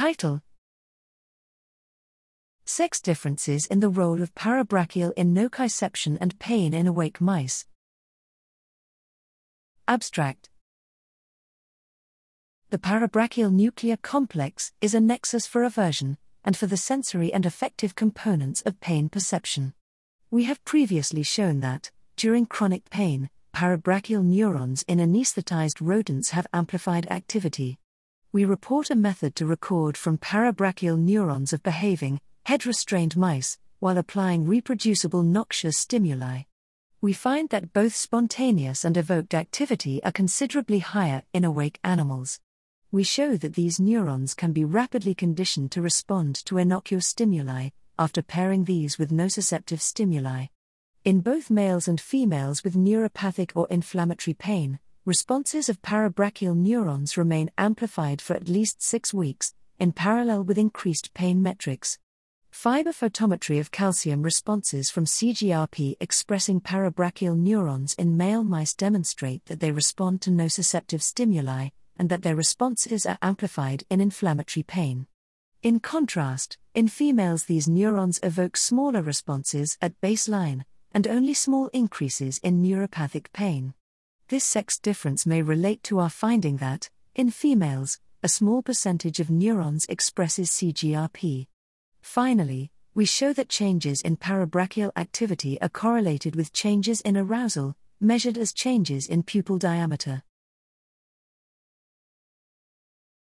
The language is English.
Title Sex differences in the role of parabrachial in nociception and pain in awake mice. Abstract The parabrachial nuclear complex is a nexus for aversion and for the sensory and affective components of pain perception. We have previously shown that, during chronic pain, parabrachial neurons in anesthetized rodents have amplified activity. We report a method to record from parabrachial neurons of behaving, head restrained mice, while applying reproducible noxious stimuli. We find that both spontaneous and evoked activity are considerably higher in awake animals. We show that these neurons can be rapidly conditioned to respond to innocuous stimuli, after pairing these with nociceptive stimuli. In both males and females with neuropathic or inflammatory pain, responses of parabrachial neurons remain amplified for at least six weeks, in parallel with increased pain metrics. Fiber photometry of calcium responses from CGRP expressing parabrachial neurons in male mice demonstrate that they respond to nociceptive stimuli, and that their responses are amplified in inflammatory pain. In contrast, in females, these neurons evoke smaller responses at baseline, and only small increases in neuropathic pain. This sex difference may relate to our finding that, in females, a small percentage of neurons expresses CGRP. Finally, we show that changes in parabrachial activity are correlated with changes in arousal, measured as changes in pupil diameter.